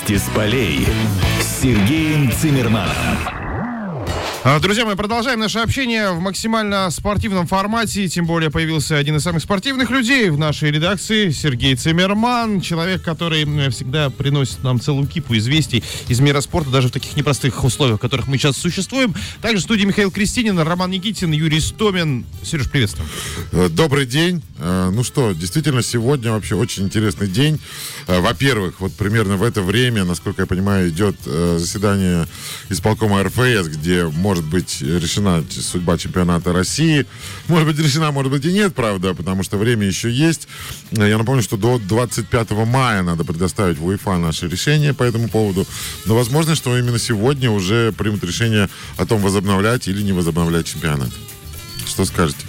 Новости с полей с Сергеем Цимерманом. А, Друзья мои, продолжаем наше общение в максимально спортивном формате. Тем более появился один из самых спортивных людей в нашей редакции, Сергей Цимерман. Человек, который всегда приносит нам целую кипу известий из мира спорта, даже в таких непростых условиях, в которых мы сейчас существуем. Также в студии Михаил Кристинин, Роман Никитин, Юрий Стомин. Сереж, приветствую. Э, Добрый день. Э, Ну что, действительно, сегодня вообще очень интересный день. Э, Во-первых, вот примерно в это время, насколько я понимаю, идет заседание исполкома РФС, где может быть решена судьба чемпионата России. Может быть решена, может быть и нет, правда, потому что время еще есть. Я напомню, что до 25 мая надо предоставить в УЕФА наше решение по этому поводу. Но возможно, что именно сегодня уже примут решение о том, возобновлять или не возобновлять чемпионат. Что скажете?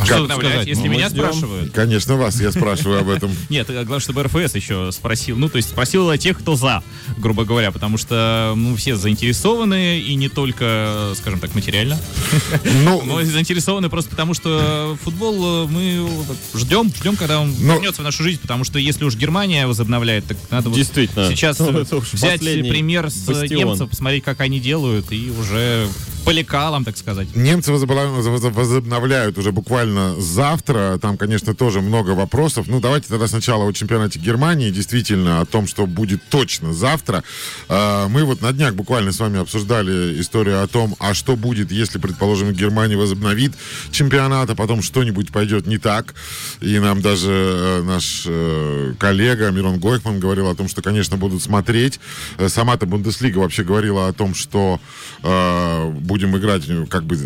А Что обновлять, сказать? если Ну, меня ждем. спрашивают? Конечно, вас я спрашиваю об этом. Нет, э, главное, чтобы РФС еще спросил. Ну, то есть спросил тех, кто за, грубо говоря, потому что ну, все заинтересованы, и не только, скажем так, материально. Ну, Но заинтересованы просто потому, что футбол э, мы ждем, ждем, когда он Но- вернется в нашу жизнь, потому что если уж Германия возобновляет, так надо вот Действительно. сейчас Ну, взять пример с бастион. немцев, посмотреть, как они делают, и уже по лекалам, так сказать. немцы возобновляют уже буквально завтра. Там, конечно, тоже много вопросов. Ну, давайте тогда сначала о чемпионате Германии. Действительно, о том, что будет точно завтра. А, Мы вот на днях буквально с вами обсуждали историю о том, а что будет, если, предположим, Германия возобновит чемпионат, а потом что-нибудь пойдет не так. И нам даже э, наш э, коллега Мирон Гойхман говорил о том, что, конечно, будут смотреть. Э, Сама-то Бундеслига вообще говорила о том, что э, будем играть ну, как бы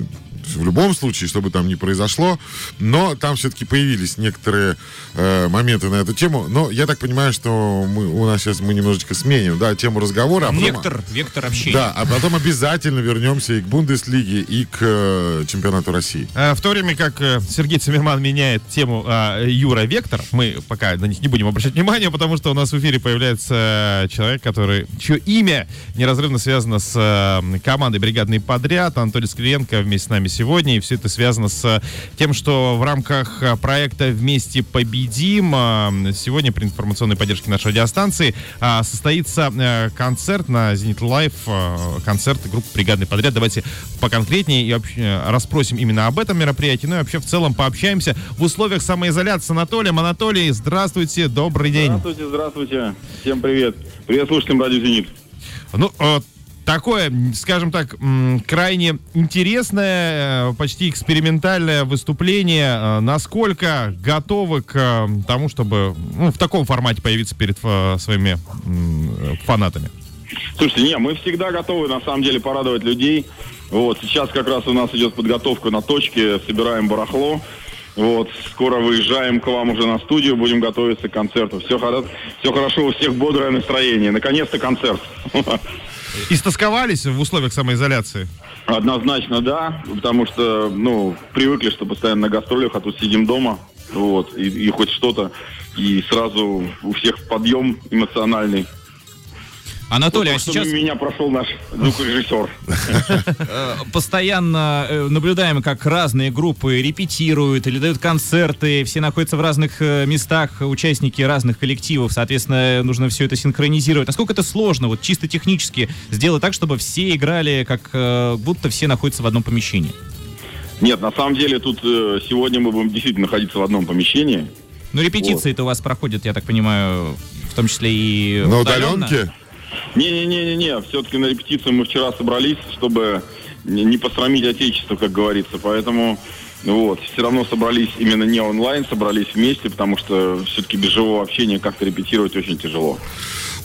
в любом случае, что бы там ни произошло, но там все-таки появились некоторые э, моменты на эту тему. Но я так понимаю, что мы, у нас сейчас мы немножечко сменим да, тему разговора. а потом- Вектор, вектор общения. Да, а потом обязательно вернемся и к Бундеслиге, и к э, чемпионату России. Э, В то время как э, Сергей Цимерман меняет тему а, Юра Вектор, мы пока на них не будем обращать внимания, потому что у нас в эфире появляется э, человек, который, чье имя неразрывно связано с э, командой «Бригадный подряд». Анатолий Скриенко вместе с нами сегодня. И все это связано с э, тем, что в рамках э, проекта «Вместе победим» э, сегодня при информационной поддержке нашей радиостанции состоится концерт на «Зенит Лайф», концерт группы «Бригадный подряд». Давайте поконкретнее и вообще, расспросим именно об этом мероприятии, ну и вообще в целом пообщаемся в условиях самоизоляции с Анатолием. Анатолий, здравствуйте, добрый день. Здравствуйте, здравствуйте. Всем привет. Привет слушателям Радио Зенит. Ну, такое, скажем так, крайне интересное, э, почти экспериментальное выступление. Э, Насколько готовы к э, тому, чтобы ну, в таком формате появиться перед своими фанатами? Слушайте, не, мы всегда готовы на самом деле порадовать людей. Вот, сейчас как раз у нас идет подготовка на точке, собираем барахло. Вот, скоро выезжаем к вам уже на студию, будем готовиться к концерту. Все, все хорошо, у всех бодрое настроение. Наконец-то концерт. Истосковались в условиях самоизоляции? Однозначно да, потому что, ну, привыкли, что постоянно на гастролях, а тут сидим дома, вот, и, и хоть что-то, и сразу у всех подъем эмоциональный. Анатолий, Вот а сейчас меня прошел наш звукорежиссер. э, постоянно э, наблюдаем, как разные группы репетируют или дают концерты, все находятся в разных э, местах, участники разных коллективов, соответственно, нужно все это синхронизировать. Насколько это сложно, вот чисто технически, сделать так, чтобы все играли, как будто все находятся в одном помещении? Нет, на самом деле тут сегодня мы будем действительно находиться в одном помещении. Ну, репетиции-то у вас проходят, я так понимаю, в том числе и На удаленно. удаленке? Не-не-не-не, все-таки на репетицию мы вчера собрались, чтобы не посрамить отечество, как говорится. Поэтому вот, все равно собрались именно не онлайн, собрались вместе, потому что все-таки без живого общения как-то репетировать очень тяжело.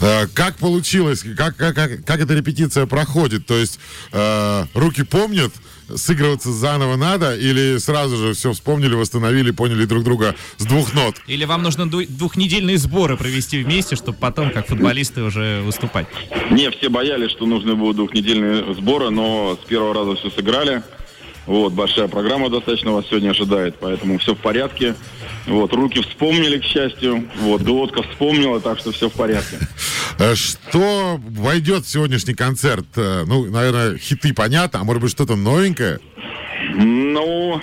Э, Как получилось? Как, как, как, как эта репетиция проходит? То есть э, руки помнят, сыгрываться заново надо, или сразу же все вспомнили, восстановили, поняли друг друга с двух нот? Или вам нужно двухнедельные сборы провести вместе, чтобы потом, как футболисты, уже выступать? Не, все боялись, что нужны будут двухнедельные сборы, но с первого раза все сыграли. Вот, большая программа достаточно вас сегодня ожидает, поэтому все в порядке. Вот, руки вспомнили, к счастью. Вот, глотка вспомнила, так что все в порядке. Э, Что войдет в сегодняшний концерт? Э, Ну, наверное, хиты понятно, а может быть что-то новенькое? Ну,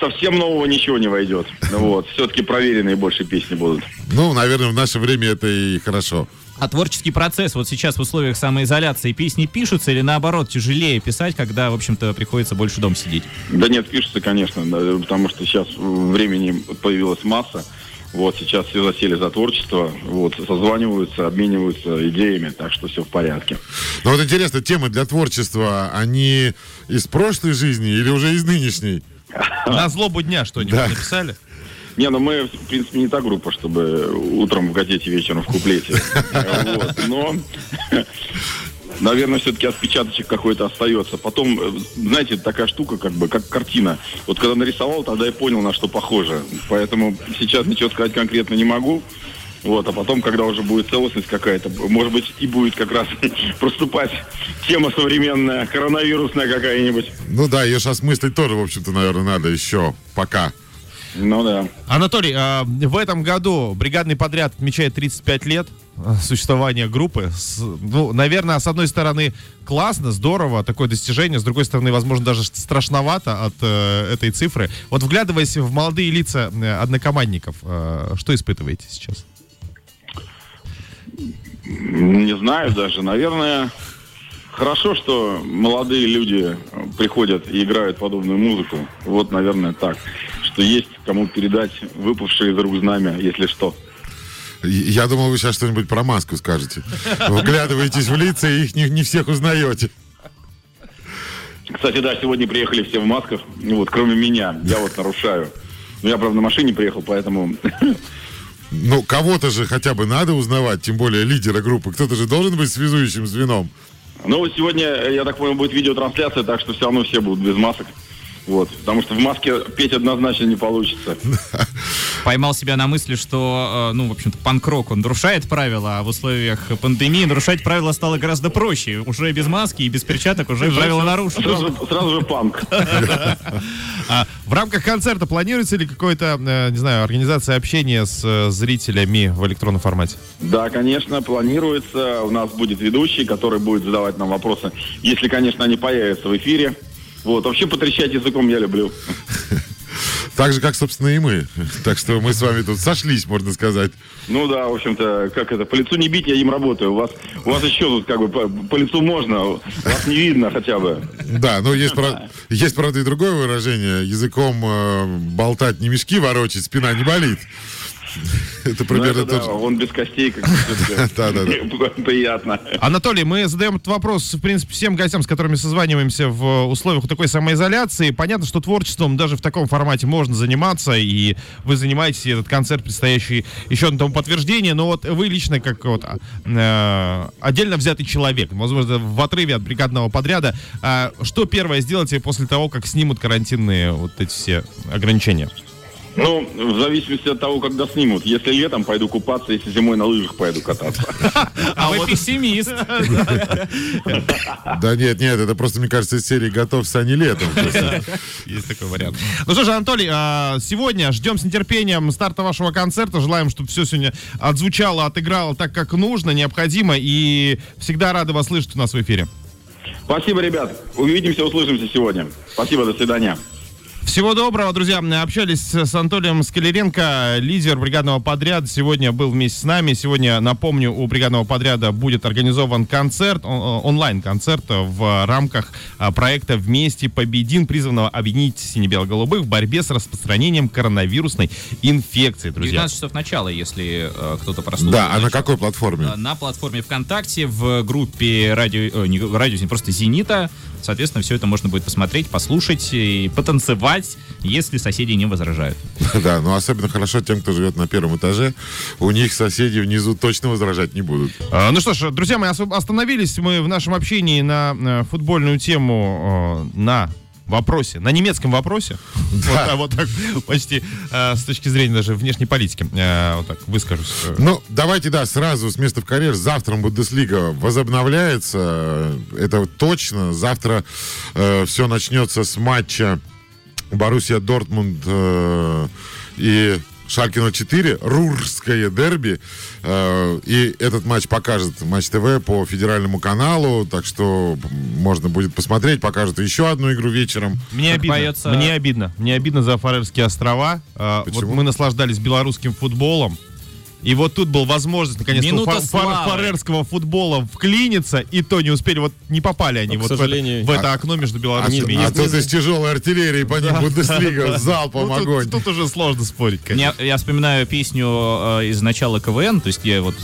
Совсем нового ничего не войдет. Вот. Все-таки проверенные больше песни будут. Ну, наверное, в наше время это и хорошо. А творческий процесс вот сейчас в условиях самоизоляции песни пишутся или наоборот тяжелее писать, когда, в общем-то, приходится больше дома сидеть? Да нет, пишется, конечно, да, потому что сейчас времени появилась масса. Вот сейчас все засели за творчество, вот, созваниваются, обмениваются идеями, так что все в порядке. Но вот интересно, темы для творчества, они из прошлой жизни или уже из нынешней? На злобу дня что-нибудь Да. написали? Не, ну мы, в принципе, не та группа, чтобы утром в газете, вечером в куплете. Но, наверное, все-таки отпечаточек какой-то остается. Потом, знаете, такая штука, как бы, как картина. Вот когда нарисовал, тогда я понял, на что похоже. Поэтому сейчас ничего сказать конкретно не могу. Вот, а потом, когда уже будет целостность какая-то, может быть, и будет как раз проступать тема современная, коронавирусная какая-нибудь. Ну да, ее же осмыслить тоже, в общем-то, наверное, надо еще пока. Ну да. Анатолий, а, в этом году бригадный подряд отмечает 35 лет а, существования группы. Ну, наверное, с одной стороны, классно, здорово, такое достижение, с другой стороны, возможно, даже страшновато от э, этой цифры. Вот вглядываясь в молодые лица э, однокомандников, э, что испытываете сейчас? Не знаю даже. Наверное, хорошо, что молодые люди приходят и играют подобную музыку. Вот, наверное, так. Что есть кому передать выпавшие из рук знамя, если что. Я думал, вы сейчас что-нибудь про маску скажете. Вглядываетесь в лица и их не, не всех узнаете. Кстати, да, сегодня приехали все в масках, ну вот, кроме меня. Я вот нарушаю. Ну, я, правда, на машине приехал, поэтому... Ну, кого-то же хотя бы надо узнавать, тем более лидера группы. Кто-то же должен быть связующим звеном. Ну, сегодня, я так понял, будет видеотрансляция, так что все равно все будут без масок. Вот, потому что в маске петь однозначно не получится. Поймал себя на мысли, что, э, ну, в общем-то, панк-рок, он нарушает правила, а в условиях пандемии нарушать правила стало гораздо проще. Уже без маски и без перчаток уже правила нарушены. Сразу, же- сразу же панк. А в рамках концерта планируется ли какое-то, э, не знаю, организация общения с э, зрителями в электронном формате? Да, конечно, планируется. У нас будет ведущий, который будет задавать нам вопросы, если, конечно, они появятся в эфире. Вот, вообще потрещать языком я люблю. Так же, как, собственно, и мы. Так что мы с вами тут сошлись, можно сказать. Ну да, в общем-то, как это, по лицу не бить, я им работаю. У вас, у вас еще тут как бы по, по лицу можно, вас не видно хотя бы. Да, но есть, про- есть, правда, и другое выражение. Языком э, болтать не мешки ворочать, спина не болит. Это Ну, примерно да, тоже. он без костей, как. Приятно. Анатолий, мы задаем этот вопрос, в принципе, всем гостям, с которыми созваниваемся в условиях вот такой самоизоляции. Понятно, что творчеством даже в таком формате можно заниматься, и вы занимаетесь, и этот концерт, предстоящий, еще одно тому подтверждение, но вот вы лично, как вот э, отдельно взятый человек, возможно, в отрыве от бригадного подряда, а что первое сделаете после того, как снимут карантинные вот эти все ограничения? Ну, в зависимости от того, когда снимут. Если летом, пойду купаться, если зимой на лыжах пойду кататься. А вы пессимист. Да нет, нет, это просто, мне кажется, из серии «Готовься, а не летом». Есть такой вариант. Ну что же, Анатолий, а, сегодня ждем с нетерпением старта вашего концерта. Желаем, чтобы все сегодня отзвучало, отыграло так, как нужно, необходимо. И всегда рады вас слышать у нас в эфире. Спасибо, ребят. Увидимся, услышимся сегодня. Спасибо, до свидания. Всего доброго, друзья. Общались с Анатолием Скалеренко, лидер бригадного подряда. Сегодня был вместе с нами. Сегодня, напомню, у бригадного подряда будет организован концерт, онлайн-концерт в рамках а, проекта «Вместе победим», призванного объединить сине-бело-голубых в борьбе с распространением коронавирусной инфекции, друзья. 19 часов начала, если э, кто-то прослушал. Да, а на какой платформе? э, На платформе ВКонтакте, в группе радио, э, не радио, не просто Зенита. Соответственно, все это можно будет посмотреть, послушать и потанцевать, если соседи не возражают. Да, но особенно хорошо тем, кто живет на первом этаже. У них соседи внизу точно возражать не будут. А, Ну что ж, друзья мои, остановились мы в нашем общении на э, футбольную тему э, на вопросе, на немецком вопросе. Вот, так- вот так почти э, с точки зрения даже внешней политики. Э, Вот так выскажусь. Э, Ну, давайте, да, сразу с места в карьер. Завтра Бундеслига возобновляется. Это точно. Завтра все начнется с матча Боруссия Дортмунд э, и Шальке 04, Рурское дерби. Э, И этот матч покажет Матч ТВ по федеральному каналу, так что можно будет посмотреть, покажет еще одну игру вечером. Мне Как обидно. поется- Мне обидно. Мне обидно за Фарерские острова. А, Вот мы наслаждались белорусским футболом. И вот тут была возможность, наконец-то, фар- фарерского футбола вклиниться, и то не успели. Вот не попали они к вот в это- в это окно между А, белорусами и а тут из тяжелой артиллерии по ним Бундеслига, залпом Ну, тут- огонь. Тут уже сложно спорить, конечно. Я, я вспоминаю песню э, из начала КВН, то есть я вот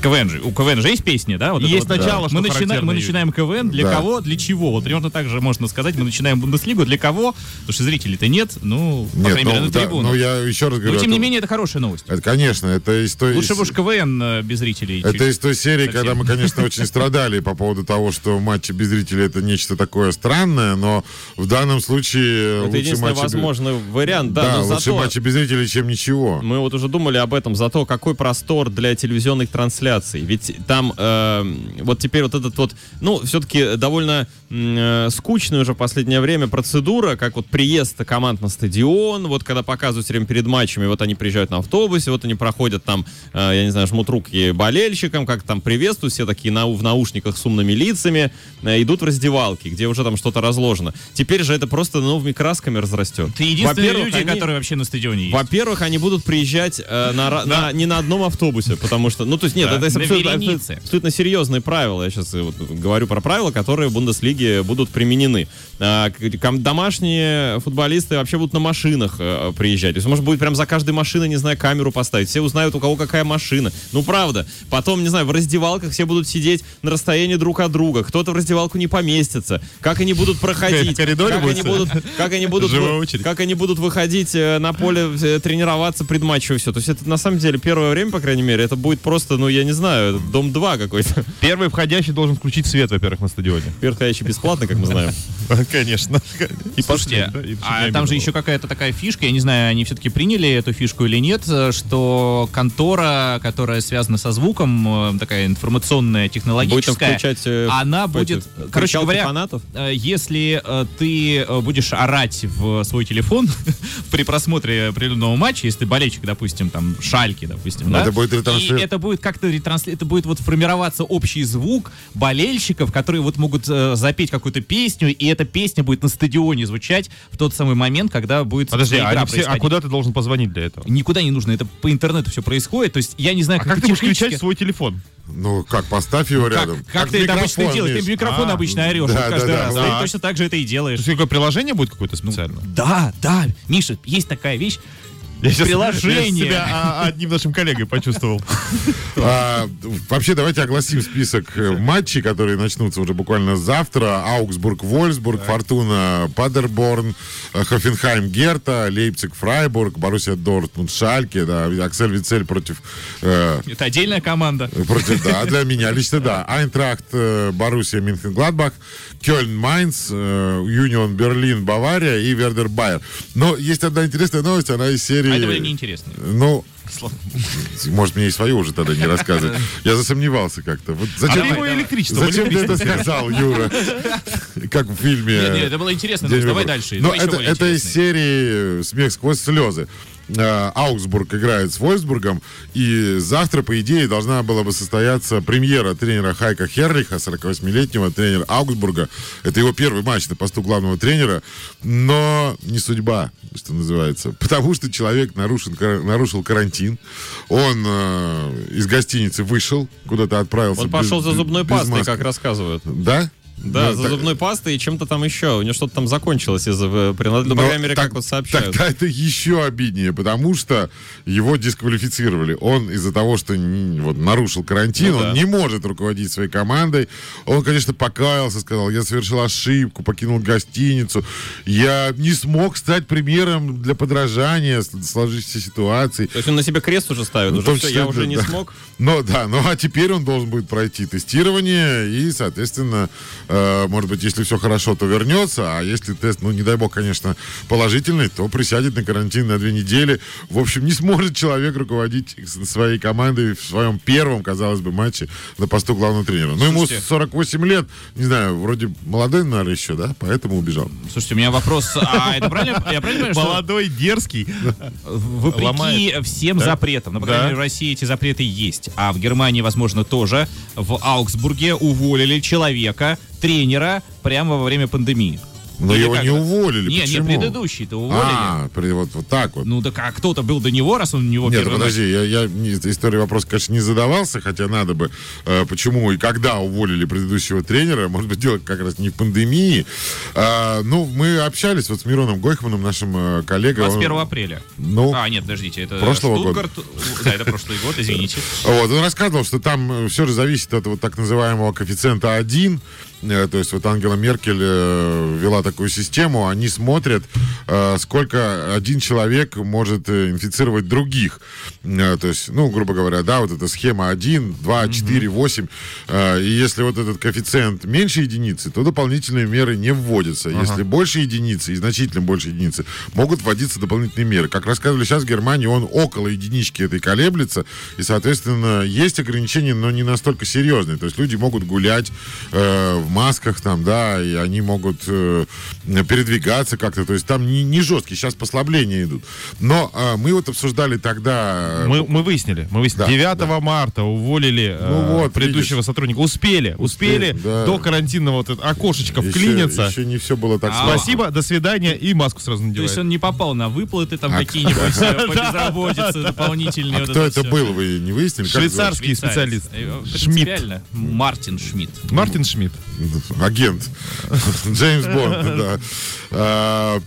КВН же, у КВН же есть песни, да? Вот Есть вот, начало, мы, что начина- характерно, мы начинаем КВН, для Да. кого, для чего? Вот примерно так же можно сказать, мы начинаем Бундеслигу, для кого? Потому что зрителей-то нет, ну, по Нет, крайней мере, ну, на да, ну я еще раз Но, говорю. тем не это- менее, это хорошая новость. Это, конечно, это из той... Лучше бы уж КВН э, без зрителей. Это чуть- из той серии, совсем. когда мы, конечно, очень страдали по поводу того, что матчи без зрителей это нечто такое странное, но в данном случае Это лучше единственный матчи без- возможный вариант. Да, Да, но лучше зато матчи без зрителей, чем ничего. мы вот уже думали об этом, зато какой простор для телевизионных трансляций. Ведь там э, вот теперь вот этот вот, ну, все-таки довольно э, скучная уже в последнее время процедура, как вот приезд команд на стадион, вот когда показывают все время перед матчами, вот они приезжают на автобусе, вот они проходят там, э, я не знаю, жмут руки болельщикам, как там приветствуют, все такие нау- в наушниках с умными лицами, э, идут в раздевалки, где уже там что-то разложено. Теперь же это просто новыми красками разрастет. Ты единственные люди, они- которые вообще на стадионе есть. во-первых, они будут приезжать э, на, ра- на- не на одном автобусе, потому что, ну, то есть, нет, Да, это абсолютно, абсолютно, абсолютно серьезные правила. Я сейчас говорю про правила, которые в Бундеслиге будут применены. А, домашние футболисты вообще будут на машинах э, приезжать. То есть, может быть, прям за каждой машиной, не знаю, камеру поставить. Все узнают, у кого какая машина. Ну, правда. Потом, не знаю, в раздевалках все будут сидеть на расстоянии друг от друга. Кто-то в раздевалку не поместится. Как они будут проходить? В коридоре как они будут, как они будут, как они будут выходить э, на поле, э, тренироваться, предматчево все. То есть это на самом деле первое время, по крайней мере, это будет просто, ну, я не знаю, дом 2 какой-то. Первый входящий должен включить свет, во-первых, на стадионе. Переходящий бесплатно, как мы знаем. Конечно. И Слушайте, а там же еще какая-то такая фишка, я не знаю, они все-таки приняли эту фишку или нет, что контора, которая связана со звуком, э, такая информационная, Будет технологическая, включать... э, она будет, короче говоря, фанатов. э, если ты будешь орать в свой телефон при просмотре определенного матча, если ты болельщик, допустим, там, Шальки, допустим, да? Это будет. И это будет как-то ретрансли... это будет вот формироваться общий звук болельщиков, которые вот могут э, запеть какую-то песню, и эта песня будет на стадионе звучать в тот самый момент, когда будет Подожди, игра они все- а куда ты должен позвонить для этого? Никуда не нужно, это по интернету все происходит. То есть я не знаю, А как, как ты будешь технически- включать свой телефон? Ну, как, поставь его Как, рядом. как ты это обычно микрофон, делаешь? Ты Миш. микрофон А, обычно орешь да, каждый да, да. раз. Ты Да. точно так же это и делаешь. То есть какое приложение будет какое-то специальное? Да, да, Миша, есть такая вещь. Я Приложение. я себя а, одним нашим коллегой почувствовал. А, вообще, давайте огласим список э, матчей, которые начнутся уже буквально завтра. Аугсбург, Вольсбург, Фортуна, Падерборн, э, Хофенхайм, Герта, Лейпциг, Фрайбург, Боруссия Дортмунд, Шальке, да, Аксель Вицель против э, Это отдельная команда. Против, да, для меня лично да. Айнтрахт, э, Боруссия, Мюнхен, Гладбах, Кёльн, Майнц, э, Юнион, Берлин, Бавария и Вердер Байер. Но есть одна интересная новость, она из серии... А это мне неинтересно. Ну, может, мне и свою уже тогда не рассказывать. Я засомневался как-то. Вот А зачем ты его ты, электричеством зачем ты это сказал, Юра? Как в фильме... Нет, нет, это было интересно. День Давай дальше. Но Давай это, это из серии «Смех сквозь слезы». Э, Аугсбург играет с Вольсбургом, и завтра, по идее, должна была бы состояться премьера тренера Хайка Херлиха, 48-летнего тренера Аугсбурга. Это его первый матч на посту главного тренера, но не судьба, что называется. Потому что человек нарушен, нарушил карантин, он э, из гостиницы вышел, куда-то отправился. Он без- пошел за зубной пастой, маски. как рассказывают. Да? Да, Ну, за так- зубной пастой и чем-то там еще. У него что-то там закончилось из-за... э, принад- Ну, по крайней мере, так- как вот сообщают. Тогда это еще обиднее, потому что его дисквалифицировали. Он из-за того, что вот, нарушил карантин, Ну он да. не может руководить своей командой. Он, конечно, покаялся, сказал, я совершил ошибку, покинул гостиницу. Я не смог стать примером для подражания сложившейся ситуации. То есть он на себе крест уже ставит. Ну, уже все, я уже да, не да. смог. Но да, ну а теперь он должен будет пройти тестирование и, соответственно, э, может быть, если все хорошо, то вернется, а если тест, ну, не дай бог, конечно, положительный, то присядет на карантин на две недели. В общем, не сможет человек руководить своей командой в своем первом, казалось бы, матче на посту главного тренера. Ну, ему Слушайте. 48 лет, не знаю, вроде молодой, наверное, еще, да, поэтому убежал. Слушайте, у меня вопрос. А это правильно? Я правильно понимаю, Молодой, дерзкий. вопреки всем запретам, ну, по крайней Да. мере, в России эти запреты есть, а в Германии, возможно, тоже, в Аугсбурге уволили человека, тренера, прямо во время пандемии. Но Или его не уволили. Не, не, Почему? предыдущий-то уволили. А, при- вот, вот так вот. Ну, так а кто-то был до него, раз он у него Нет, первый подожди, я, я не- история вопрос, конечно, не задавался, хотя надо бы, э, почему и когда уволили предыдущего тренера, может быть, дело как раз не в пандемии. А, ну, мы общались вот с Мироном Гойхманом, нашим э, коллегой. он- 21 апреля. Ну, А, нет, подождите, это прошлого Штутгарт. Да, это прошлый год, извините. Вот, он рассказывал, что там все же зависит от вот так называемого коэффициента 1. Э, То есть вот Ангела Меркель э, ввела такую систему, они смотрят, э, сколько один человек может инфицировать других. То есть, ну, грубо говоря, да, вот эта схема 1, 2, 4, 8. Э, И если вот этот коэффициент меньше единицы, то дополнительные меры не вводятся. Если больше единицы и значительно больше единицы, могут вводиться дополнительные меры. Как рассказывали сейчас в Германии, он около единички этой колеблется, и, соответственно, есть ограничения, но не настолько серьезные. То есть люди могут гулять э, в масках там, да, и они могут э, передвигаться как-то. То есть там не, не жесткие, сейчас послабления идут. Но э, мы вот обсуждали тогда... э, Мы, мы выяснили, мы выяснили. Да, 9 марта уволили э, Ну вот, предыдущего видишь. сотрудника. Успели, успели, Успели, да. до карантинного вот это окошечко еще, вклиниться. еще не все было так А, сложно. Спасибо, до свидания, и маску сразу То есть надевает. он не попал на выплаты там А какие-нибудь э, по безработице дополнительные. А вот кто это был, вы не выяснили? Швейцарский специалист. Э, Шмидт. Мартин Шмидт. Мартин Шмидт. Агент. Джеймс Бонд, да.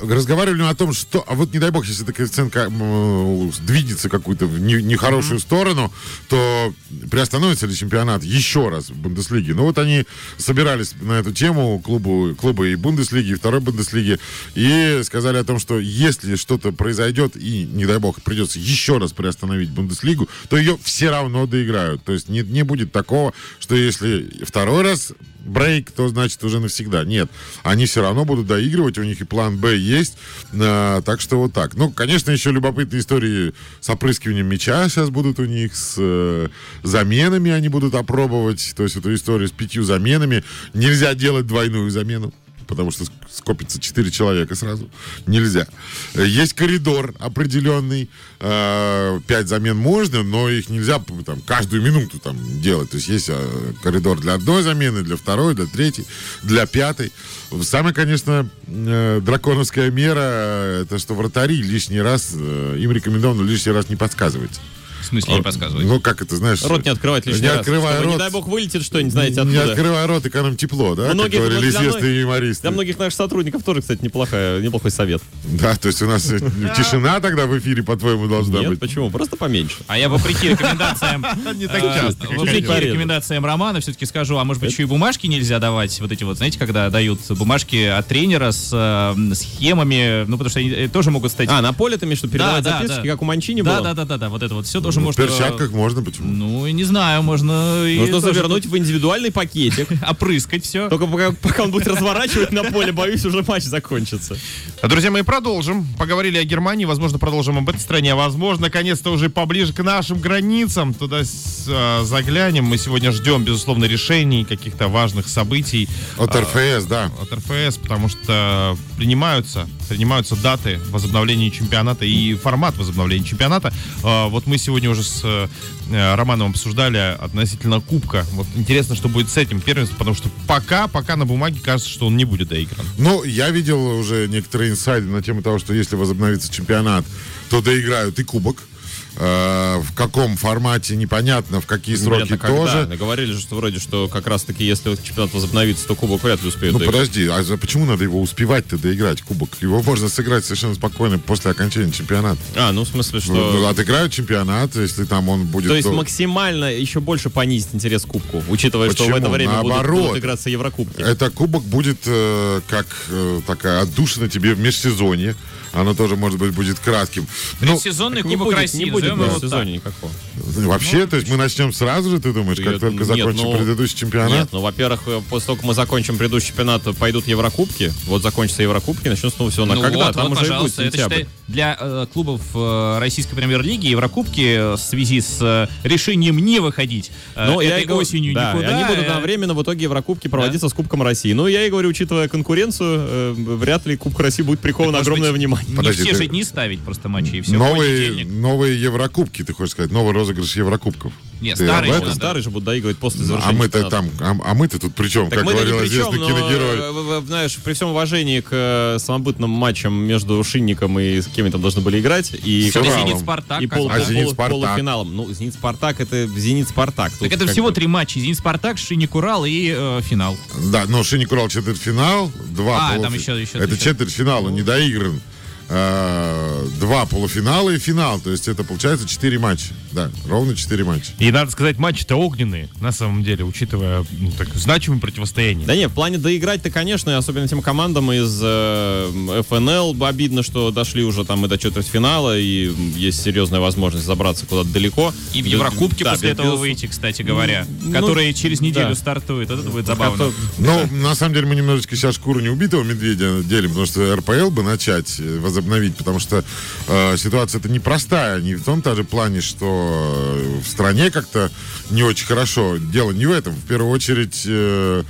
Разговаривали о том, что... А вот не дай бог, если эта коэффициент м, сдвинется какую-то в не- нехорошую сторону, то приостановится ли чемпионат еще раз в Бундеслиге? Ну вот они собирались на эту тему, клубу, клубы и Бундеслиги, и второй Бундеслиги, и сказали о том, что если что-то произойдет, и, не дай бог, придется еще раз приостановить Бундеслигу, то ее все равно доиграют. То есть не, не будет такого, что если второй раз брейк, то значит уже навсегда. Нет, они все равно будут доигрывать, у них и план Б есть, А, так что вот так. Ну, конечно, еще любопытные истории с опрыскиванием мяча сейчас будут у них, с э, заменами они будут опробовать, то есть эту историю с пятью заменами. Нельзя делать двойную замену потому что ск- скопится 4 человека сразу. Нельзя. Э, Есть коридор определенный. 5 замен можно, но их нельзя там, каждую минуту там, делать. То есть есть э, коридор для одной замены, для второй, для третьей, для пятой. Самая, конечно, э, драконовская мера, э, это что вратари лишний раз, э, им рекомендовано лишний раз не подсказывать. Смысле не подсказывать? Ну, как это, знаешь... Рот не открывать лишний не раз. открывая чтобы, рот. Не дай бог вылетит что-нибудь, знаете, Не откуда. открывая рот, эконом тепло, да? Многих- как говорили известные юмористы. Для многих наших сотрудников тоже, кстати, неплохая, неплохой совет. Да, то есть у нас э, тишина тогда в эфире, по-твоему, должна Нет, быть. почему? Просто поменьше. А я вопреки рекомендациям... Не так э, часто. Вопреки рекомендациям Романа все-таки скажу, а может быть еще и бумажки нельзя давать? Вот эти вот, знаете, когда дают бумажки от тренера с э, схемами, ну потому что они тоже могут стать... А, на поле ты имеешь виду передавать Да, да, записки, как у Манчини да, было? да, да, да, да, вот это вот все тоже Ну, может... в э, перчатках можно, почему? Ну, и не знаю, можно... и Нужно тоже завернуть в индивидуальный пакетик. Опрыскать все. Только пока, пока он будет разворачивать на поле, боюсь, уже матч закончится. А, Друзья мои, продолжим. Поговорили о Германии, возможно, продолжим об этой стране, а возможно, наконец-то уже поближе к нашим границам. Туда с- а, заглянем. Мы сегодня ждем, безусловно, решений, каких-то важных событий От РФС, да. от РФС, потому что принимаются, принимаются даты возобновления чемпионата и формат возобновления чемпионата. А, Вот мы сегодня уже с э, Романом обсуждали относительно Кубка. Вот интересно, что будет с этим первенством, потому что пока, пока на бумаге кажется, что он не будет доигран. Ну, я видел уже некоторые инсайды на тему того, что если возобновится чемпионат, то доиграют и кубок. Э, в каком формате непонятно, в какие сроки Непонятно, когда. тоже. Да, Говорили же, что вроде, что как раз-таки, если чемпионат возобновится, то кубок вряд ли успеет Ну доиграть. подожди, а за- почему надо его успевать-то доиграть, кубок? Его можно сыграть совершенно спокойно после окончания чемпионата. А, ну в смысле, что... Ну, отыграют чемпионат, если там он будет... То есть до- максимально еще больше понизить интерес к кубку, учитывая, что в Почему? это время будут, Наоборот. будут играться Еврокубки. Это кубок будет э, как э, такая отдушина тебе в межсезонье. Оно тоже, может быть, будет кратким. Ну, Предсезонный Не Кубок будет, России будет Назовем в сезоне никакого. Вообще, то есть мы начнем сразу же, ты думаешь, как только закончим ну, предыдущий чемпионат? Нет, ну, во-первых, э, после того, как мы закончим предыдущий чемпионат, пойдут Еврокубки. Вот закончатся Еврокубки, начнем снова все на Ну когда? Там уже и будет пожалуйста, это сентябрь. Для э, клубов э, российской премьер-лиги Еврокубки в связи с э, решением не выходить э, Ну, я этой и говорю- осенью да, и никуда. они будут э, одновременно в итоге Еврокубки проводиться с Кубком России. Ну, я и говорю, учитывая конкуренцию, э, вряд ли Кубка России будет приковано может огромное быть, внимание. Не Подожди, все ты- же дни ставить просто матчи и все. новые, новые Еврокубки, ты хочешь сказать, новый розыгрыш Еврокубков. Нет, Ты об еще этом? Старые же будут доигрывать после А завершения мы-то чемпионата. там, а, а мы-то тут при чем, Так как мы-то говорил при чем, известный но, киногерой. э, в- в- знаешь, при всем уважении к э, самобытным матчам между Шинником и с кем они там должны были играть, и, С как- Уралом. Зенит Спартак. и пол-. А пол- «Зенит-Спартак»? полуфиналом. Ну, Зенит Спартак это Зенит Спартак. Так это всего три матча. Зенит Спартак, Шинник Урал и э, финал. Да, но Шинник Урал четвертьфинал, два А, полуфи- там еще- еще- Это еще. четвертьфинал, он не доигран. Э, Два полуфинала и финал. То есть это получается четыре матча. Да, ровно четыре матча. И надо сказать, матчи-то огненные, на самом деле, учитывая ну, так, значимое противостояние. Да не, в плане доиграть-то, конечно, особенно тем командам из э, ФНЛ обидно, что дошли уже там и до четвертьфинала, и есть серьезная возможность забраться куда-то далеко. И в Еврокубке да, после без- этого без- выйти, кстати говоря. Ну, которые через неделю да. стартуют. Это будет забавно. Но на самом деле мы немножечко сейчас шкуру не убитого медведя делим, потому что РПЛ бы начать э, возобновить, потому что э, ситуация-то непростая, не в том даже плане, что э, в стране как-то не очень хорошо. Дело не в этом. В первую очередь э,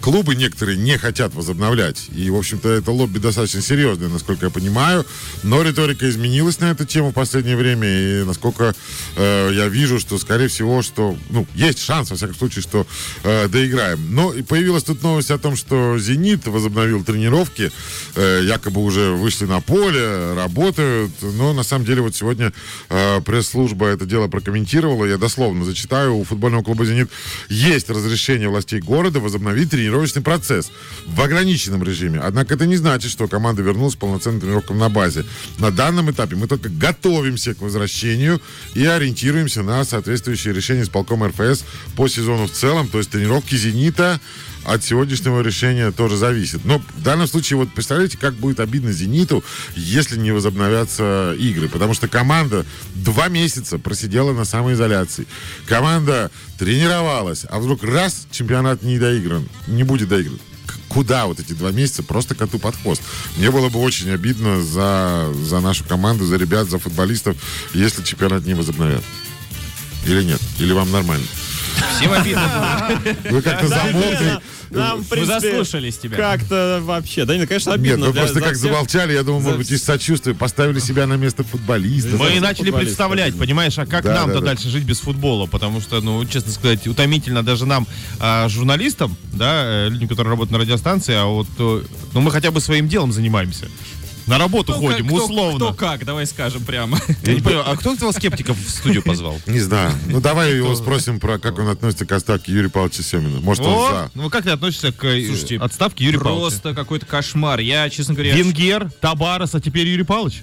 клубы некоторые не хотят возобновлять. И, в общем-то, это лобби достаточно серьезное, насколько я понимаю. Но риторика изменилась на эту тему в последнее время. И насколько э, я вижу, что, скорее всего, что ну, есть шанс, во всяком случае, что э, доиграем. Но и появилась тут новость о том, что «Зенит» возобновил тренировки. Э, якобы уже вышли на поле, работают. Но, на самом деле, вот сегодня э, пресс-служба это дело прокомментировала. Я дословно зачитаю. У футбольного клуба «Зенит» есть разрешение властей города возобновить тренировочный процесс в ограниченном режиме. Однако это не значит, что команда вернулась к полноценным тренировкам на базе. На данном этапе мы только готовимся к возвращению и ориентируемся на соответствующие решения с полком РФС по сезону в целом. То есть тренировки «Зенита» от сегодняшнего решения тоже зависит. Но в данном случае, вот представляете, как будет обидно «Зениту», если не возобновятся игры. Потому что команда два месяца просидела на самоизоляции. Команда тренировалась, а вдруг раз чемпионат не доигран, не будет доигран. Куда вот эти два месяца? Просто коту под хвост. Мне было бы очень обидно за, за нашу команду, за ребят, за футболистов, если чемпионат не возобновят. Или нет? Или вам нормально? Всем обидно. Вы как-то замолкли. Нам, принципе, заслушались тебя. Как-то вообще. Да, ну, конечно, Нет, обидно. вы для- просто как всех. замолчали, я думал, за может быть, из сочувствия поставили себя на место футболиста. Мы и начали представлять, понимаешь, а как Да, нам-то да, да. дальше жить без футбола? Потому что, ну, честно сказать, утомительно даже нам, а, журналистам, да, э, людям, которые работают на радиостанции, а вот, э, ну, мы хотя бы своим делом занимаемся. На работу Ну, ходим, как- кто- условно. Кто как, давай скажем прямо. Я не понимаю, а кто этого скептиков в студию позвал? Не знаю. Ну, давай его спросим про, как он относится к отставке Юрия Павловича Семина. Может, он за. ну как ты относишься к э, отставке Юрия Павловича? Просто какой-то кошмар. Я, честно говоря, Венгер, Табарас, а теперь Юрий Павлович?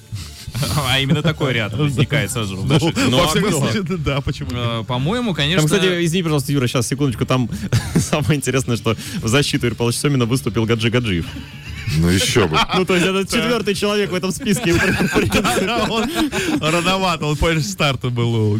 а именно такой ряд возникает сразу Ну, Во а всяком кто? случае, да, почему? Э, По-моему, конечно... Там, кстати, извини, пожалуйста, Юра, сейчас, секундочку, там самое интересное, что в защиту Юрия Павловича Семина выступил Гаджи Гаджиев. Ну, еще бы. Ну, то есть это четвертый человек в этом списке. Рановато, он позже старта был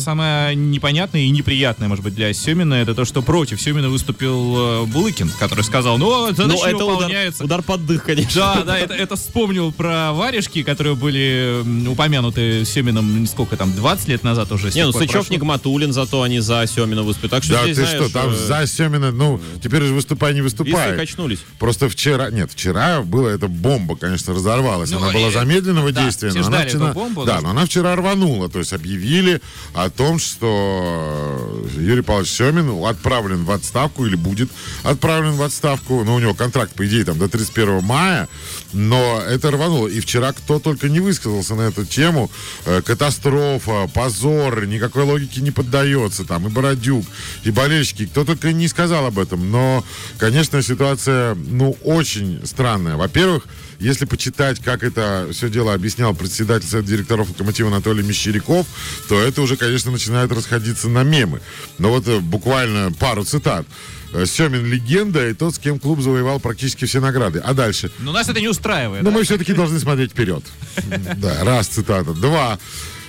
самое, непонятное и неприятное, может быть, для Семина, это то, что против Семина выступил э, Булыкин, который сказал, ну, задача Ну, не это удар, выполняется. удар под дых, конечно. Да, да, это, это вспомнил про варежки, которые были упомянуты Семином, сколько там, 20 лет назад уже. Не, ну Сычев. Нигматулин, зато они за Семина выступят. Так что Да ты знаешь, что, там э, за Семина, ну, теперь же выступай, не выступай. качнулись. Просто вчера, нет, вчера было это бомба, конечно, разорвалась. Ну, она была э, замедленного да, действия, но она вчера, бомбу, да, но- она вчера рванула. То есть объявили о том, что Юрий Павлович Семин отправлен в отставку или будет отправлен в отставку. Ну, у него контракт, по идее, там до 31 мая, но это рвануло. И вчера кто только не высказался на эту тему. Э, Катастрофа, позор, никакой логике не поддается. Там и Бородюк, и болельщики, кто только не сказал об этом. Но, конечно, ситуация, ну, очень странная. Во-первых, если почитать, как это все дело объяснял председатель Совета директоров Локомотива Анатолий Мещеряков, то это уже, конечно, начинает расходиться на мемы. Но вот э, буквально пару цитат. Э, Семин легенда и тот, с кем клуб завоевал практически все награды. А дальше? Но нас это не устраивает. Но да? мы все-таки должны смотреть вперед. Да, раз цитата. Два.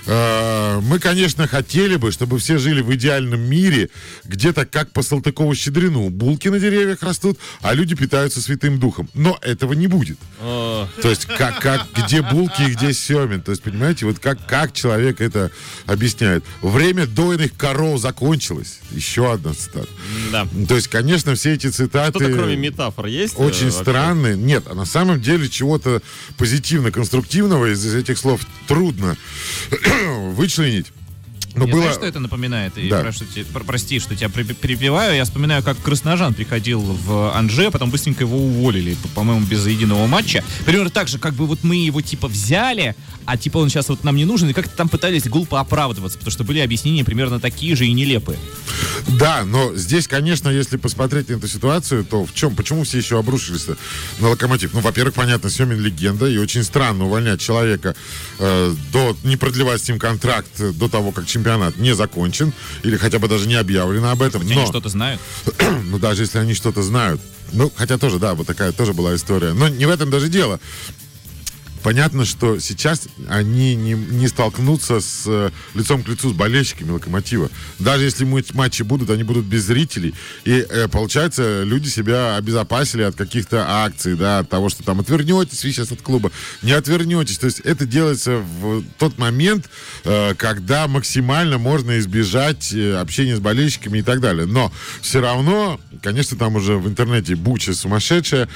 Э, Мы, конечно, хотели бы, чтобы все жили в идеальном мире, где-то как по Салтыкову-Щедрину. Булки на деревьях растут, а люди питаются Святым Духом. Но этого не будет. То есть, как, как, где булки и где семен. То есть, понимаете, вот как, как человек это объясняет. Время дойных коров закончилось. Еще одна цитата. да. То есть, конечно, все эти цитаты... Что-то кроме метафор есть? э, Очень странные. Нет, а на самом деле чего-то позитивно-конструктивного из этих слов трудно вычленить. Но Я было... знаю, что это напоминает? И Да. прошу тебя- пр- прости, что тебя перебиваю. Я вспоминаю, как Красножан приходил в Анже, а потом быстренько его уволили, по- по-моему, без единого матча. Примерно так же, как бы вот мы его типа взяли, а типа он сейчас вот нам не нужен, и как-то там пытались глупо оправдываться, потому что были объяснения примерно такие же и нелепые. Да, но здесь, конечно, если посмотреть на эту ситуацию, то в чем, почему все еще обрушились на локомотив? Ну, во-первых, понятно, Семин легенда, и очень странно увольнять человека э, до, не продлевать с ним контракт до того, как чемпионат не закончен, или хотя бы даже не объявлено об этом. Хотя Но- они что-то знают. ну, даже если они что-то знают. Ну, хотя тоже, да, вот такая тоже была история. Но не в этом даже дело. Понятно, что сейчас они не, не столкнутся с э, лицом к лицу с болельщиками локомотива. Даже если матчи будут, они будут без зрителей. И э, получается, люди себя обезопасили от каких-то акций, да, от того, что там отвернетесь вы сейчас от клуба, не отвернетесь. То есть это делается в тот момент, э, когда максимально можно избежать общения с болельщиками и так далее. Но все равно, конечно, там уже в интернете буча сумасшедшая.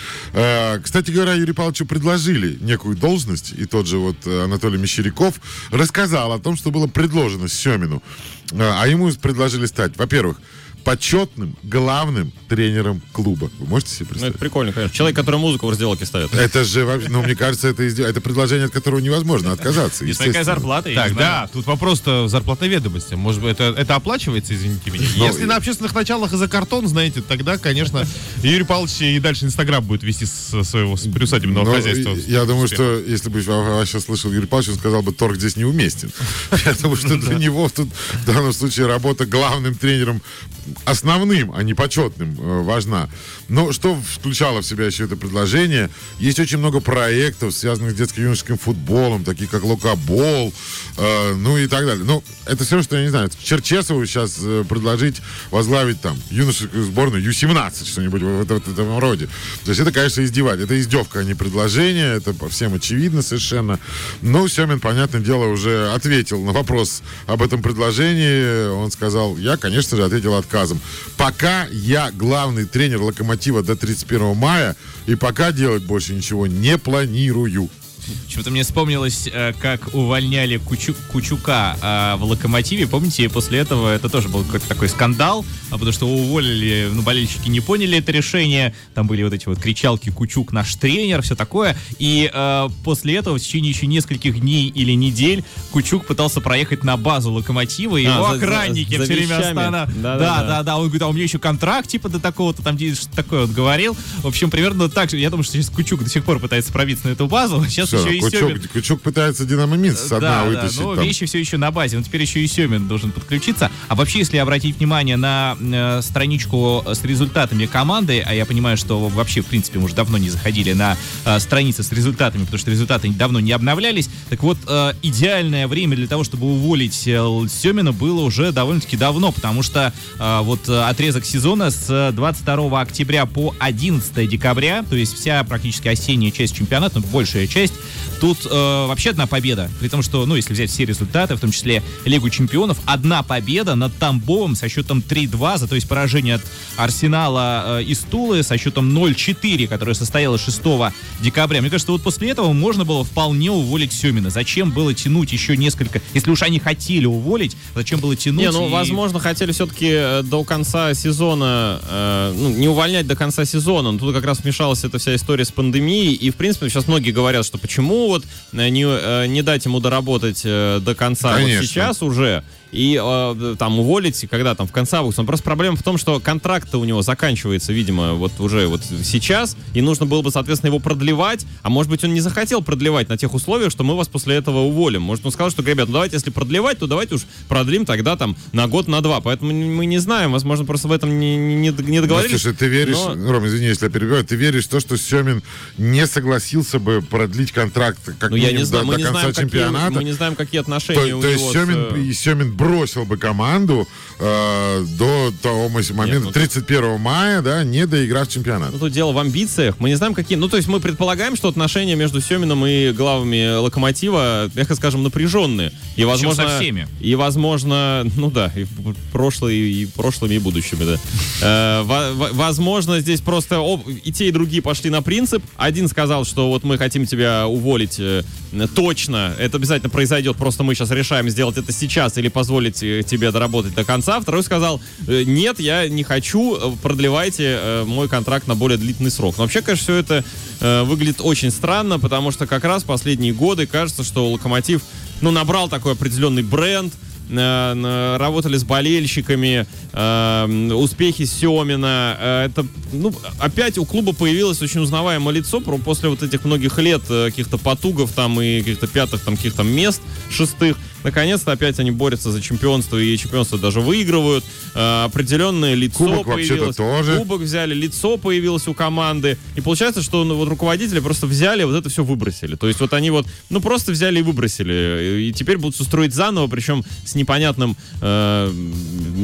Кстати говоря, Юрию Павловичу предложили некую должность, и тот же вот э, Анатолий Мещеряков рассказал о том, что было предложено Семину. Э, а ему предложили стать, во-первых, почетным главным тренером клуба. Вы можете себе Ну, представить? это прикольно, конечно. Человек, который музыку в разделке ставит. Это же вообще, ну, мне кажется, это, изде- это предложение, от которого невозможно отказаться. Есть такая зарплата, Так, да, тут вопрос-то в зарплатоведомости. Может быть, это, это оплачивается, извините меня. Ну, Если на общественных началах и за картон, знаете, тогда, конечно, Юрий Павлович и дальше Инстаграм будет вести со своего приусадебного Но хозяйства. и- Я думаю, что если бы я сейчас слышал Юрий Павлович, он сказал бы, торг здесь неуместен. Я думаю, что для него тут в данном случае работа главным тренером основным, а не почетным, э, важна. Но что включало в себя еще это предложение? Есть очень много проектов, связанных с детско-юношеским футболом, такие как Лукабол, э, ну и так далее. Ну, это все, что я не знаю. Черчесову сейчас э, предложить возглавить там юношескую сборную Ю-17, что-нибудь в, это- в этом роде. То есть это, конечно, издевать. Это издевка, а не предложение. Это всем очевидно совершенно. Но Семин, понятное дело, уже ответил на вопрос об этом предложении. Он сказал, я, конечно же, ответил отказом. Пока я главный тренер «Локомотива» до 31 мая, и пока делать больше ничего не планирую. Почему-то мне вспомнилось, э, как увольняли Кучу- Кучука э, в Локомотиве. Помните, после этого это тоже был какой-то такой скандал, а потому что уволили, ну, болельщики не поняли это решение. Там были вот эти вот кричалки «Кучук наш тренер», все такое. И э, после этого в течение еще нескольких дней или недель Кучук пытался проехать на базу Локомотива, и А, его за- за- охранники за все время вещами. останов- Да-да-да. Да, да, да. Он говорит, а у меня еще контракт, типа, до такого-то, там, где что такое он говорил. В общем, примерно так же. Я думаю, что сейчас Кучук до сих пор пытается пробиться на эту базу. Сейчас Всё, еще и Кучук, Семин. Кучук пытается Динамо Минск со дна Да, да, вытащить. но там. вещи все еще на базе. Но теперь еще и Семин должен подключиться. А вообще, если обратить внимание на э, страничку с результатами команды, а я понимаю, что вообще, в принципе, мы уже давно не заходили на э, страницы с результатами, потому что результаты давно не обновлялись. Так вот, э, идеальное время для того, чтобы уволить э, Семина было уже довольно-таки давно, потому что э, вот э, отрезок сезона с 22 октября по 11 декабря, то есть вся практически осенняя часть чемпионата, ну, большая часть, тут э, вообще одна победа. При том, что, ну, если взять все результаты, в том числе Лигу чемпионов, одна победа над Тамбовым со счетом 3-2, за то есть поражение от Арсенала э, из Тулы со счетом 0-4, которое состоялось 6 декабря. Мне кажется, вот после этого можно было вполне уволить Семина. Зачем было тянуть еще несколько... Если уж они хотели уволить, зачем было тянуть? Не, ну, и- возможно, хотели все-таки до конца сезона, э, ну, не увольнять до конца сезона, но тут как раз вмешалась эта вся история с пандемией, и, в принципе, сейчас многие говорят, что почему вот э, не, э, не дать ему доработать э, до конца вот Конечно. сейчас уже, и э, там уволить, когда там в конце августа. Но просто проблема в том, что контракт у него заканчивается, видимо, вот уже вот сейчас, и нужно было бы, соответственно, его продлевать, а может быть, он не захотел продлевать на тех условиях, что мы вас после этого уволим. Может, он сказал, что, ребят, ну давайте, если продлевать, то давайте уж продлим тогда там на год, на два. Поэтому мы не знаем, возможно, просто в этом не, не, не Ну, договорились. слушай, ты веришь, но- ну, Ром, извини, если я перебиваю, ты веришь в то, что Семин не согласился бы продлить контракт как Ну, я не знаю, до, мы до не конца знаем, какие, чемпионата? мы не знаем, какие отношения То, у то него есть с, Семин, э, и Семин бросил бы команду э, до того момента, ну, 31 мая, да, не доиграв чемпионат. Ну, тут дело в амбициях. Мы не знаем, какие... Ну, то есть мы предполагаем, что отношения между Семином и главами Локомотива, мягко скажем, напряженные. И, возможно... со всеми. И, возможно... Ну да, и в прошлые, и прошлыми, и будущими, да. Э, во- во- Возможно, здесь просто об- и те, и другие пошли на принцип. Один сказал, что вот мы хотим тебя уволить э, точно. Это обязательно произойдет. Просто мы сейчас решаем сделать это сейчас или позволить э, тебе доработать до конца. Второй сказал, э, нет, я не хочу, э, продлевайте мой контракт на более длительный срок. Но вообще, конечно, все это выглядит очень странно, потому что как раз последние годы кажется, что Локомотив, ну, набрал такой определенный бренд, работали с болельщиками, успехи Семина. это, ну, опять у клуба появилось очень узнаваемое лицо после вот этих многих лет каких-то потугов там и каких-то пятых там каких-то мест шестых. Наконец-то опять они борются за чемпионство и чемпионство даже выигрывают. Э, определенное лицо Кубок появилось. тоже. Кубок взяли, лицо появилось у команды. И получается, что ну, вот руководители просто взяли, вот это все выбросили. То есть вот они вот, ну просто взяли и выбросили. И теперь будут всё строить заново, причем с непонятным, э,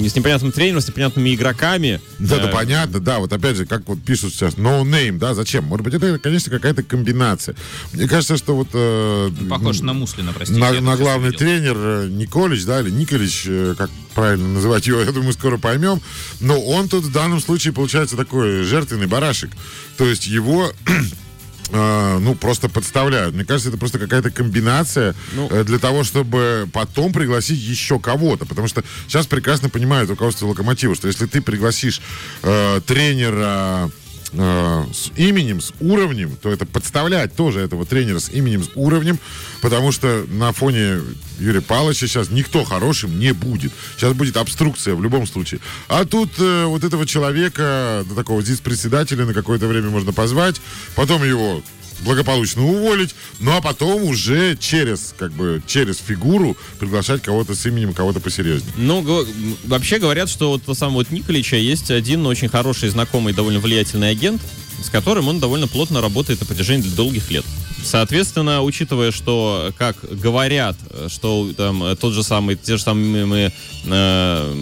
с непонятным тренером, с непонятными игроками. Да, да, Э, понятно, да, вот опять же, как вот пишут сейчас, no name, да, зачем? Может быть, это, конечно, какая-то комбинация. Мне кажется, что вот... э, Похож на Муслина, простите. на, на главный тренер э, Николич, да, или Николич, э, как правильно называть его, я думаю, скоро поймем. Но он тут в данном случае получается такой жертвенный барашек. То есть его э, ну, просто подставляют. Мне кажется, это просто какая-то комбинация Ну. э, для того, чтобы потом пригласить еще кого-то. Потому что сейчас прекрасно понимают руководство Локомотива, что если ты пригласишь э, тренера э, с именем, с уровнем, то это подставлять тоже этого тренера с именем, с уровнем, потому что на фоне Юрия Павловича сейчас никто хорошим не будет. Сейчас будет обструкция в любом случае. А тут э, вот этого человека, такого здесь председателя на какое-то время можно позвать, потом его благополучно уволить, ну а потом уже через, как бы, через фигуру приглашать кого-то с именем, кого-то посерьезнее. Ну, вообще говорят, что вот у самого вот Николича есть один очень хороший, знакомый, довольно влиятельный агент, с которым он довольно плотно работает на протяжении долгих лет. Соответственно, учитывая, что, как говорят, что там тот же самый, те же самые мы, э,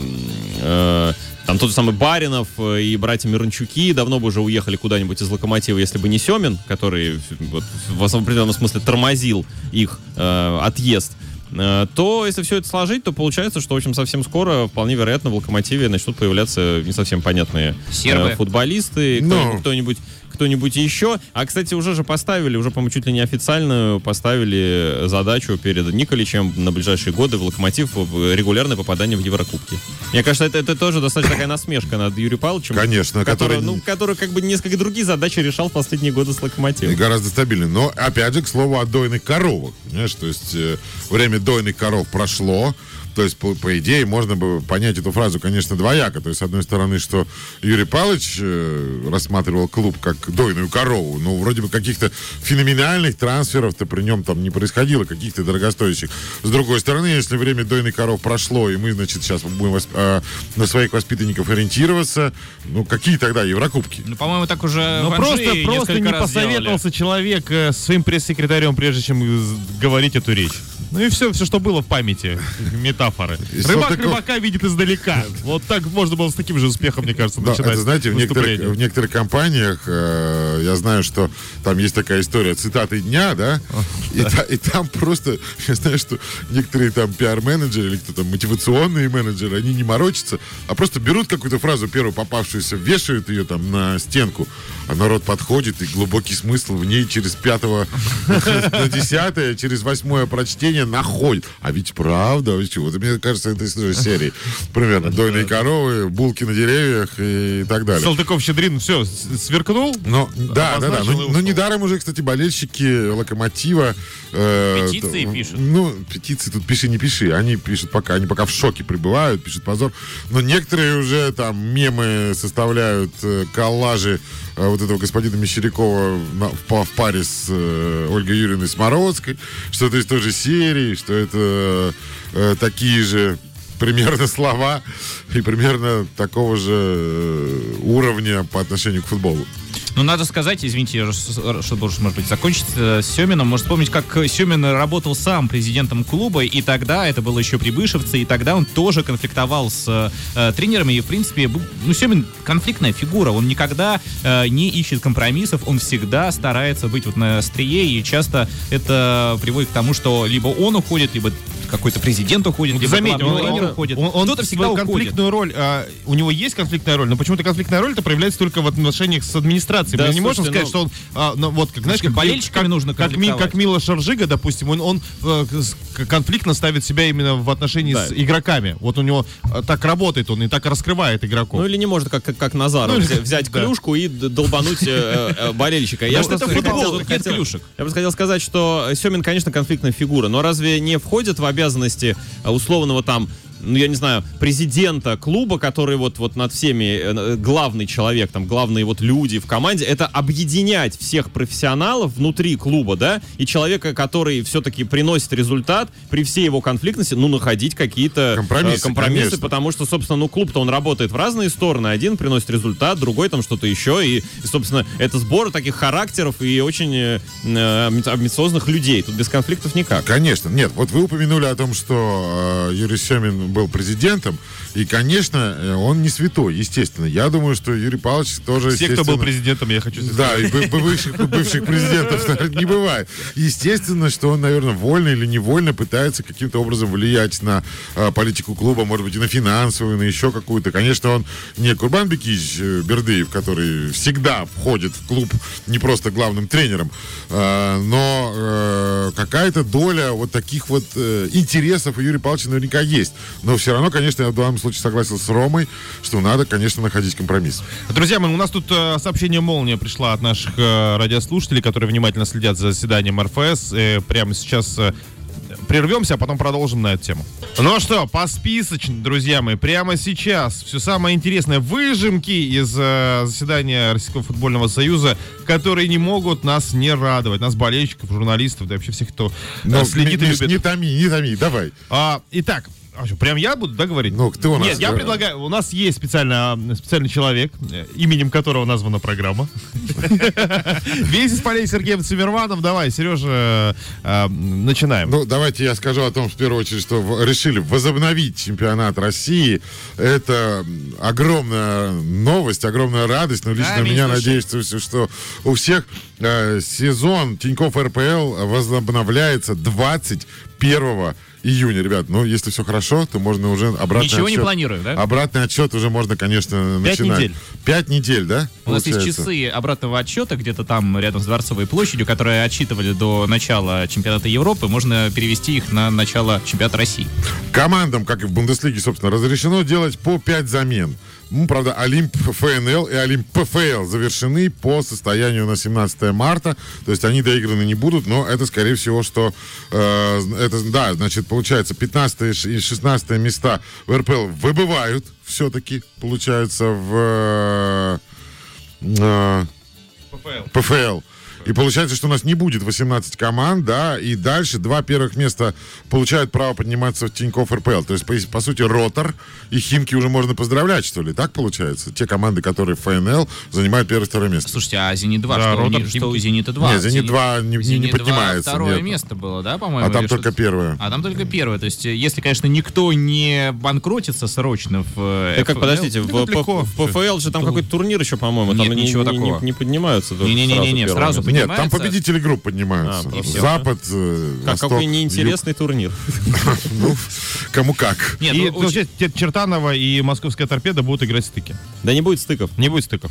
э, там тот же самый Баринов э, и братья Мирончуки давно бы уже уехали куда-нибудь из Локомотива, если бы не Семин, который вот, в определенном смысле тормозил их э, отъезд э, то если все это сложить, то получается, что, в общем, совсем скоро, вполне вероятно, в «Локомотиве» начнут появляться не совсем понятные Сербы. э, футболисты, Ну. кто-нибудь, кто-нибудь кто-нибудь еще. А, кстати, уже же поставили, уже, по-моему, чуть ли не официальную поставили задачу перед Николичем на ближайшие годы в «Локомотив» регулярное попадание в Еврокубки. Мне кажется, это, это тоже достаточно такая насмешка над Юрием Павловичем. Конечно, который, который- ну, который как бы несколько другие задачи решал в последние годы с И «Локомотивом». гораздо стабильнее. Но, опять же, к слову о дойных коровах. Понимаешь, то есть э, время дойных коров прошло. То есть, по, по идее, можно бы понять эту фразу, конечно, двояко. То есть, с одной стороны, что Юрий Павлович э, рассматривал клуб как дойную корову. Ну, вроде бы каких-то феноменальных трансферов-то при нем там не происходило, каких-то дорогостоящих. С другой стороны, если время дойных коров прошло, и мы, значит, сейчас будем восп- э, на своих воспитанников ориентироваться, ну, какие тогда Еврокубки? Ну, по-моему, так уже Ну просто, просто не раз делали. посоветовался человек э, своим пресс-секретарем, прежде чем из- говорить эту речь. Ну и все, все, что было в памяти. Метафоры. Рыбак Салтыков- рыбака видит издалека. Вот так можно было с таким же успехом, мне кажется, Да, начинать это, знаете, в некоторых, в некоторых компаниях э, я знаю, что там есть такая история цитаты дня, да, и, та- и там просто, я знаю, что некоторые там пиар-менеджеры или кто там мотивационные менеджеры, они не морочатся, а просто берут какую-то фразу первую попавшуюся, вешают ее там на стенку, а народ подходит, и глубокий смысл в ней через пятого на десятое, через восьмое прочтение находит. А ведь правда, вы чё, вот мне кажется, это из той же серии. Примерно. Дойные коровы, булки на деревьях и так далее. Салтыков-Щедрин, все, сверкнул. Ну, да, да, да. Ну, ну, недаром уже, кстати, болельщики Локомотива... э, Петиции т- пишут. Ну, петиции тут пиши, не пиши. Они пишут пока, они пока в шоке пребывают, пишут позор. Но некоторые уже там мемы составляют, э, коллажи вот этого господина Мещерякова в, в паре с э, Ольгой Юрьевной Смородской, что это из той же серии, что это э, такие же примерно слова и примерно такого же э, уровня по отношению к футболу. Ну, надо сказать, извините, чтобы уж, может быть, закончить э, с Семином, можно вспомнить, как Семин работал сам президентом клуба, и тогда, это было еще при Бышевце, и тогда он тоже конфликтовал с э, тренерами, и, в принципе, был- ну, Семин конфликтная фигура, он никогда э, не ищет компромиссов, он всегда старается быть вот на острие, и часто это приводит к тому, что либо он уходит, либо какой-то президент уходит, либо Заметь, он, он- уходит. он- он Кто-то всегда уходит. конфликтную роль, а, у него есть конфликтная роль, но почему-то конфликтная роль это проявляется только в отношениях с администрацией. Да, Мы не можем сказать, ну- что он, а, ну, вот, как, знаешь, как, болельщиками как, нужно как, Ми- как Мила Шаржига, допустим, он, он э, конфликтно ставит себя именно в отношении Да. с игроками. Вот у него э, так работает он и так раскрывает игроков. Ну или не может, как, как, как Назаров, Ну, или- взя- взять да. клюшку и долбануть э, э, болельщика. Я Потому что это футбол, нет клюшек. Я просто хотел сказать, что Семин, конечно, конфликтная фигура, но разве не входит в обязанности э, условного там ну, я не знаю, президента клуба, который вот, вот над всеми, э, главный человек, там, главные вот люди в команде, это объединять всех профессионалов внутри клуба, да, и человека, который все-таки приносит результат, при всей его конфликтности, ну, находить какие-то э, Компромиссы, компромиссы конечно. потому что, собственно, ну, клуб-то он работает в разные стороны. Один приносит результат, другой там что-то еще. И, собственно, это сбор таких характеров и очень э, э, амби- амбициозных людей. Тут без конфликтов никак. Конечно, нет, вот вы упомянули о том, что э, Юрий Семин был президентом, и, конечно, э, он не святой, естественно. Я думаю, что Юрий Павлович тоже, Все, кто был президентом, я хочу сказать. Да, и бы- бы- бывших, бывших президентов не бывает. Естественно, что он, наверное, вольно или невольно пытается каким-то образом влиять на э, политику клуба, может быть, и на финансовую, на еще какую-то. Конечно, он не Курбан Бекич э, Бердыев, который всегда входит в клуб не просто главным тренером, э, но э, какая-то доля вот таких вот интересов у Юрия Павловича наверняка есть. Но все равно, конечно, я в данном случае согласен с Ромой, что надо, конечно, находить компромисс. Друзья мои, у нас тут э, сообщение «Молния» пришла от наших э, радиослушателей, которые внимательно следят за заседанием РФС. Э, прямо сейчас э, прервемся, а потом продолжим на эту тему. Ну что, по списочно, друзья мои, прямо сейчас все самое интересное. Выжимки из э, заседания Российского футбольного союза, которые не могут нас не радовать. Нас, болельщиков, журналистов, да и вообще всех, кто э, Но, следит и Миш, любит. не томи, не томи, давай. А, итак, а что, прям я буду, да, говорить? Ну, кто у нас? Нет, я предлагаю, у нас есть специально, а, специальный человек, э, именем которого названа программа. Весь полей Сергеем Цимерманом. Давай, Сережа, э, начинаем. Ну, давайте я скажу о том, в первую очередь, что решили возобновить чемпионат России. Это огромная новость, огромная радость. Но лично Да, у меня, надеюсь, что- у всех э, сезон Тиньков РПЛ возобновляется 21 июня, ребят. Ну, если все хорошо, то можно уже обратный Ничего не отсчет- планируем, да? Обратный отчет уже можно, конечно, Пять начинать. недель. Пять недель, да? У нас есть часы обратного отсчета где-то там рядом с Дворцовой площадью, которые отчитывали до начала чемпионата Европы. Можно перевести их на начало чемпионата России. Командам, как и в Бундеслиге, собственно, разрешено делать по 5 замен. Ну, правда, Олимп ФНЛ и Олимп ПФЛ завершены по состоянию на 17 марта. То есть они доиграны не будут, но это, скорее всего, что... э, это, да, значит, получается, 15 и 16 места в РПЛ выбывают все-таки, получается, в... э, ПФЛ. И получается, что у нас не будет 18 команд, да, и дальше два первых места получают право подниматься в Тинькофф РПЛ. То есть, по, по сути, Ротор и Химки уже можно поздравлять, что ли? Так получается? Те команды, которые в ФНЛ занимают первое и второе место. Слушайте, а «Зенит-2», Да, что, у Ротор, них- что у «Зенита-2»? Нет, «Зенит-2» не- не- не «Зенит-2» поднимается, второе нет. место было, да, по-моему? А там только первое. А там только первое. То есть, если, конечно, никто не банкротится срочно в э, Так как, подождите, в, легко. в ПФЛ же там какой-то турнир еще, по-моему, там ничего не- не- такого. не поднимаются. первое сразу место. Нет, там победители групп поднимаются. А, и всё. Запад, э, Как, Восток, какой неинтересный турнир. юг. Ну, кому как. Нет, И, ну, Чертанова и Московская торпеда будут играть в стыке. Да не будет стыков. Не будет стыков.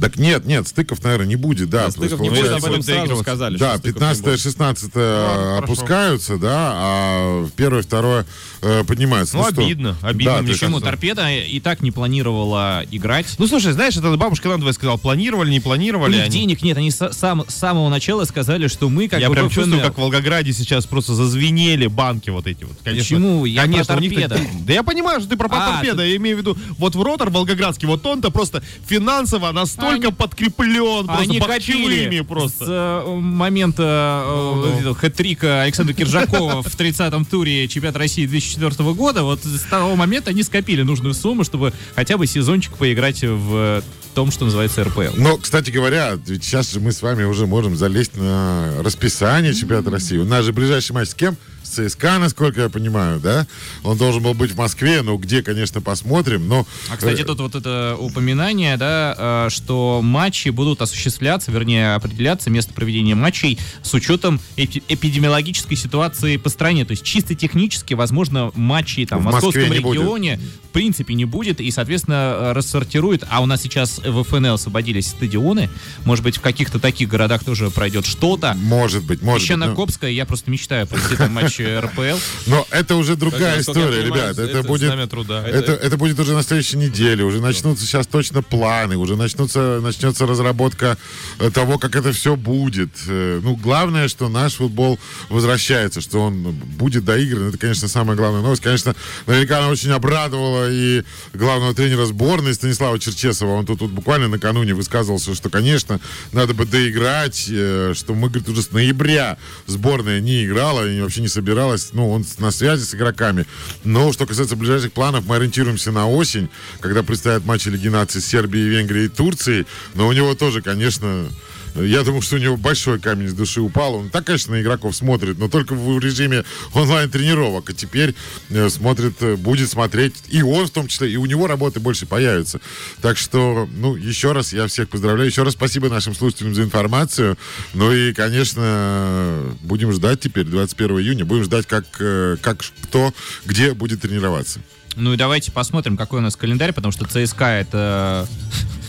Так нет, нет, стыков, наверное, не будет, да. Да, стыков не будет, об этом сразу сказали. Да, что стыков не 15 будет. 16 хорошо. опускаются, да, а первое, второе э, поднимается. Ну, что? обидно, обидно, Да, Почему? Торпеда и так не планировала играть. Ну, слушай, знаешь, это бабушка надвое сказала, планировали, не У планировали них они. денег нет, они с, сам- с самого начала сказали, что мы как Я бы прям чувствую, как в Волгограде сейчас просто зазвенели банки вот эти вот. Конечно, Почему? Я про конечно, у так- торпедо. Да я понимаю, что ты про А, торпеда. Я имею в виду, вот в ротор волгоградский, вот он-то просто финансово настолько подкреплен, просто Они копили просто. с э, момента э, э, хэт-трика Александра Киржакова в 30-м туре чемпионата России 2004 года. Вот с того момента они скопили нужную сумму, чтобы хотя бы сезончик поиграть в том, что называется РПЛ. Но, кстати говоря, ведь сейчас же мы с вами уже можем залезть на расписание чемпионата России. У нас же ближайший матч с кем? ЦСКА, насколько я понимаю, да? Он должен был быть в Москве, ну где, конечно, посмотрим, но... А, кстати, э, тут вот это упоминание, да, э, что матчи будут осуществляться, вернее, определяться место проведения матчей с учетом эпи- эпидемиологической ситуации по стране. То есть чисто технически, возможно, матчей там, в московском не будет. регионе в принципе не будет, и, соответственно, э, рассортируют. А у нас сейчас в ФНЛ освободились стадионы. Может быть, в каких-то таких городах тоже пройдет что-то. Может быть, может Еще быть. на но- Копское я просто мечтаю провести там матч э, РПЛ. Но это уже другая история, ребят. Это, будет... Это, это будет уже на следующей неделе, уже начнутся сейчас точно планы, уже начнутся, начнется разработка э, того, как это все будет. Э, Ну, главное, что наш футбол возвращается, что он будет доигран, это, конечно, самая главная новость. Конечно, наверняка она очень обрадовала и главного тренера сборной Станислава Черчесова. Он тут, тут буквально накануне высказывался, что, конечно, надо бы доиграть, э, что мы, говорит, уже с ноября сборная не играла и вообще не собиралась. Ну, он на связи с игроками. Но что касается ближайших планов, мы ориентируемся на осень, когда предстоят матчи Лиги наций с Сербией, Венгрией и Турцией. Но у него тоже, конечно, я думаю, что у него большой камень с души упал. Он так, конечно, на игроков смотрит, но только в режиме онлайн-тренировок. А теперь э, смотрит, э, будет смотреть и он в том числе, и у него работы больше появится. Так что, ну, еще раз я всех поздравляю. Еще раз спасибо нашим слушателям за информацию. Ну и, конечно, будем ждать теперь 21 июня. Будем ждать, как, э, как кто, где будет тренироваться. Ну и давайте посмотрим, какой у нас календарь, потому что ЦСКА это...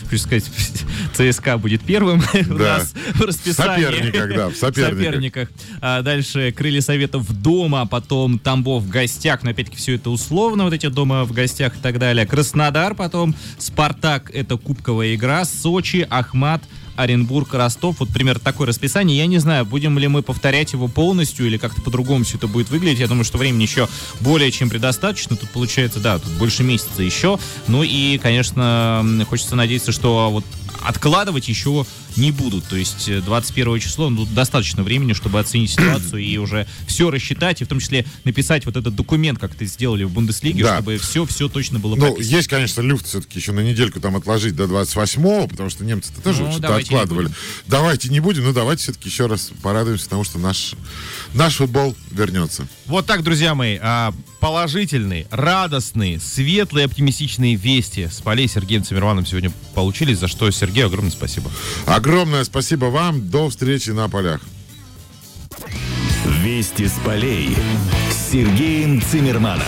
Хочу сказать, ЦСКА будет первым у Да. нас в расписании. В соперниках, да, в соперниках. соперниках. А дальше Крылья Советов дома, потом Тамбов в гостях, но опять-таки все это условно, вот эти дома в гостях и так далее. Краснодар потом, Спартак это кубковая игра, Сочи, Ахмат, Оренбург, Ростов. Вот примерно такое расписание. Я не знаю, будем ли мы повторять его полностью или как-то по-другому все это будет выглядеть. Я думаю, что времени еще более чем предостаточно. Тут получается, да, тут больше месяца еще. Ну и, конечно, хочется надеяться, что вот откладывать еще не будут. То есть э, 21 число, ну, достаточно времени, чтобы оценить ситуацию и уже все рассчитать, и в том числе написать вот этот документ, как это сделали в Бундеслиге, Да. чтобы все, все точно было Ну, прописано. есть, конечно, люфт все-таки еще на недельку там отложить до 28-го, потому что немцы-то тоже Ну, что-то давайте не откладывали. будем. давайте не будем, но давайте все-таки еще раз порадуемся тому, что наш, наш футбол вернется. Вот так, друзья мои, а, положительные, радостные, светлые, оптимистичные вести с полей Сергеем Цимерманом сегодня получились, за что Сергею огромное спасибо. Огромное спасибо вам. До встречи на полях. Вести с полей с Сергеем Цимерманом.